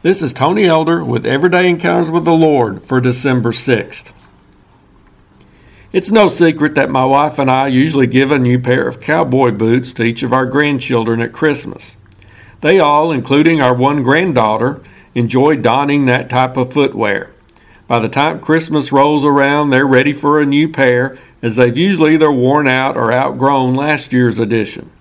This is Tony Elder with Everyday Encounters with the Lord for December 6th. It's no secret that my wife and I usually give a new pair of cowboy boots to each of our grandchildren at Christmas. They all, including our one granddaughter, enjoy donning that type of footwear. By the time Christmas rolls around, they're ready for a new pair, as they've usually either worn out or outgrown last year's edition.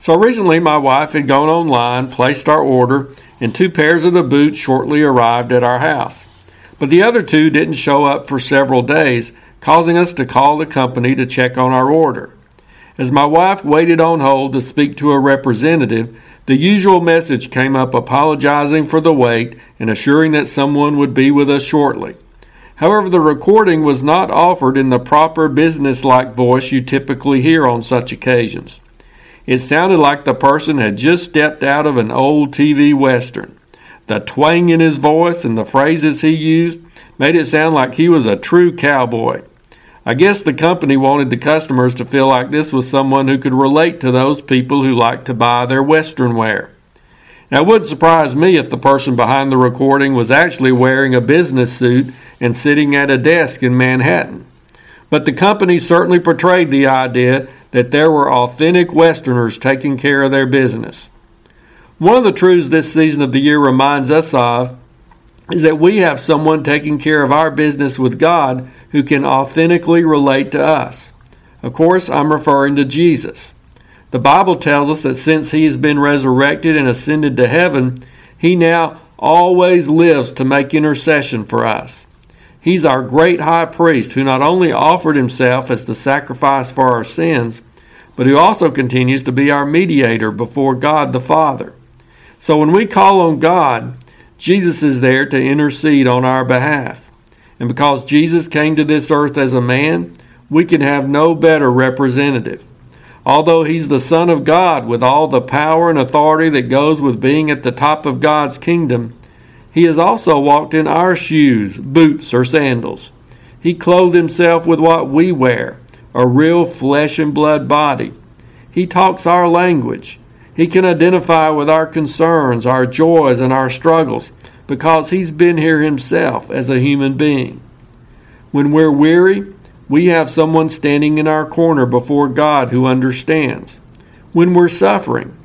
So recently, my wife had gone online, placed our order, and two pairs of the boots shortly arrived at our house. But the other two didn't show up for several days, causing us to call the company to check on our order. As my wife waited on hold to speak to a representative, the usual message came up apologizing for the wait and assuring that someone would be with us shortly. However, the recording was not offered in the proper business-like voice you typically hear on such occasions. It sounded like the person had just stepped out of an old TV western. The twang in his voice and the phrases he used made it sound like he was a true cowboy. I guess the company wanted the customers to feel like this was someone who could relate to those people who like to buy their Western wear. Now, it wouldn't surprise me if the person behind the recording was actually wearing a business suit and sitting at a desk in Manhattan. But the company certainly portrayed the idea that there were authentic Westerners taking care of their business. One of the truths this season of the year reminds us of is that we have someone taking care of our business with God who can authentically relate to us. Of course, I'm referring to Jesus. The Bible tells us that since he has been resurrected and ascended to heaven, he now always lives to make intercession for us. He's our great high priest who not only offered himself as the sacrifice for our sins, but who also continues to be our mediator before God the Father. So when we call on God, Jesus is there to intercede on our behalf. And because Jesus came to this earth as a man, we can have no better representative. Although he's the Son of God with all the power and authority that goes with being at the top of God's kingdom, he has also walked in our shoes, boots, or sandals. He clothed himself with what we wear, a real flesh and blood body. He talks our language. He can identify with our concerns, our joys, and our struggles because He's been here Himself as a human being. When we're weary, we have someone standing in our corner before God who understands. When we're suffering,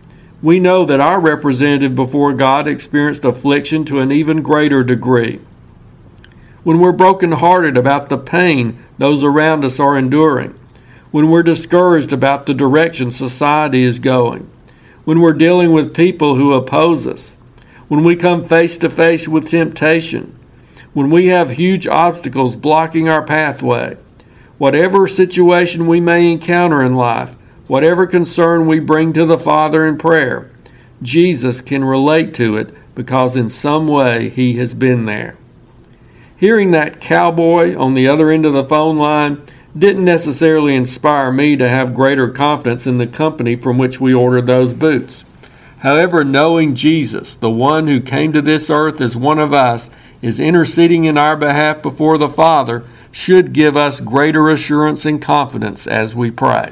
we know that our representative before God experienced affliction to an even greater degree. When we're brokenhearted about the pain those around us are enduring, when we're discouraged about the direction society is going, when we're dealing with people who oppose us, when we come face to face with temptation, when we have huge obstacles blocking our pathway, whatever situation we may encounter in life, whatever concern we bring to the Father in prayer, Jesus can relate to it because in some way he has been there. Hearing that cowboy on the other end of the phone line didn't necessarily inspire me to have greater confidence in the company from which we ordered those boots. However, knowing Jesus, the one who came to this earth as one of us, is interceding in our behalf before the Father, should give us greater assurance and confidence as we pray.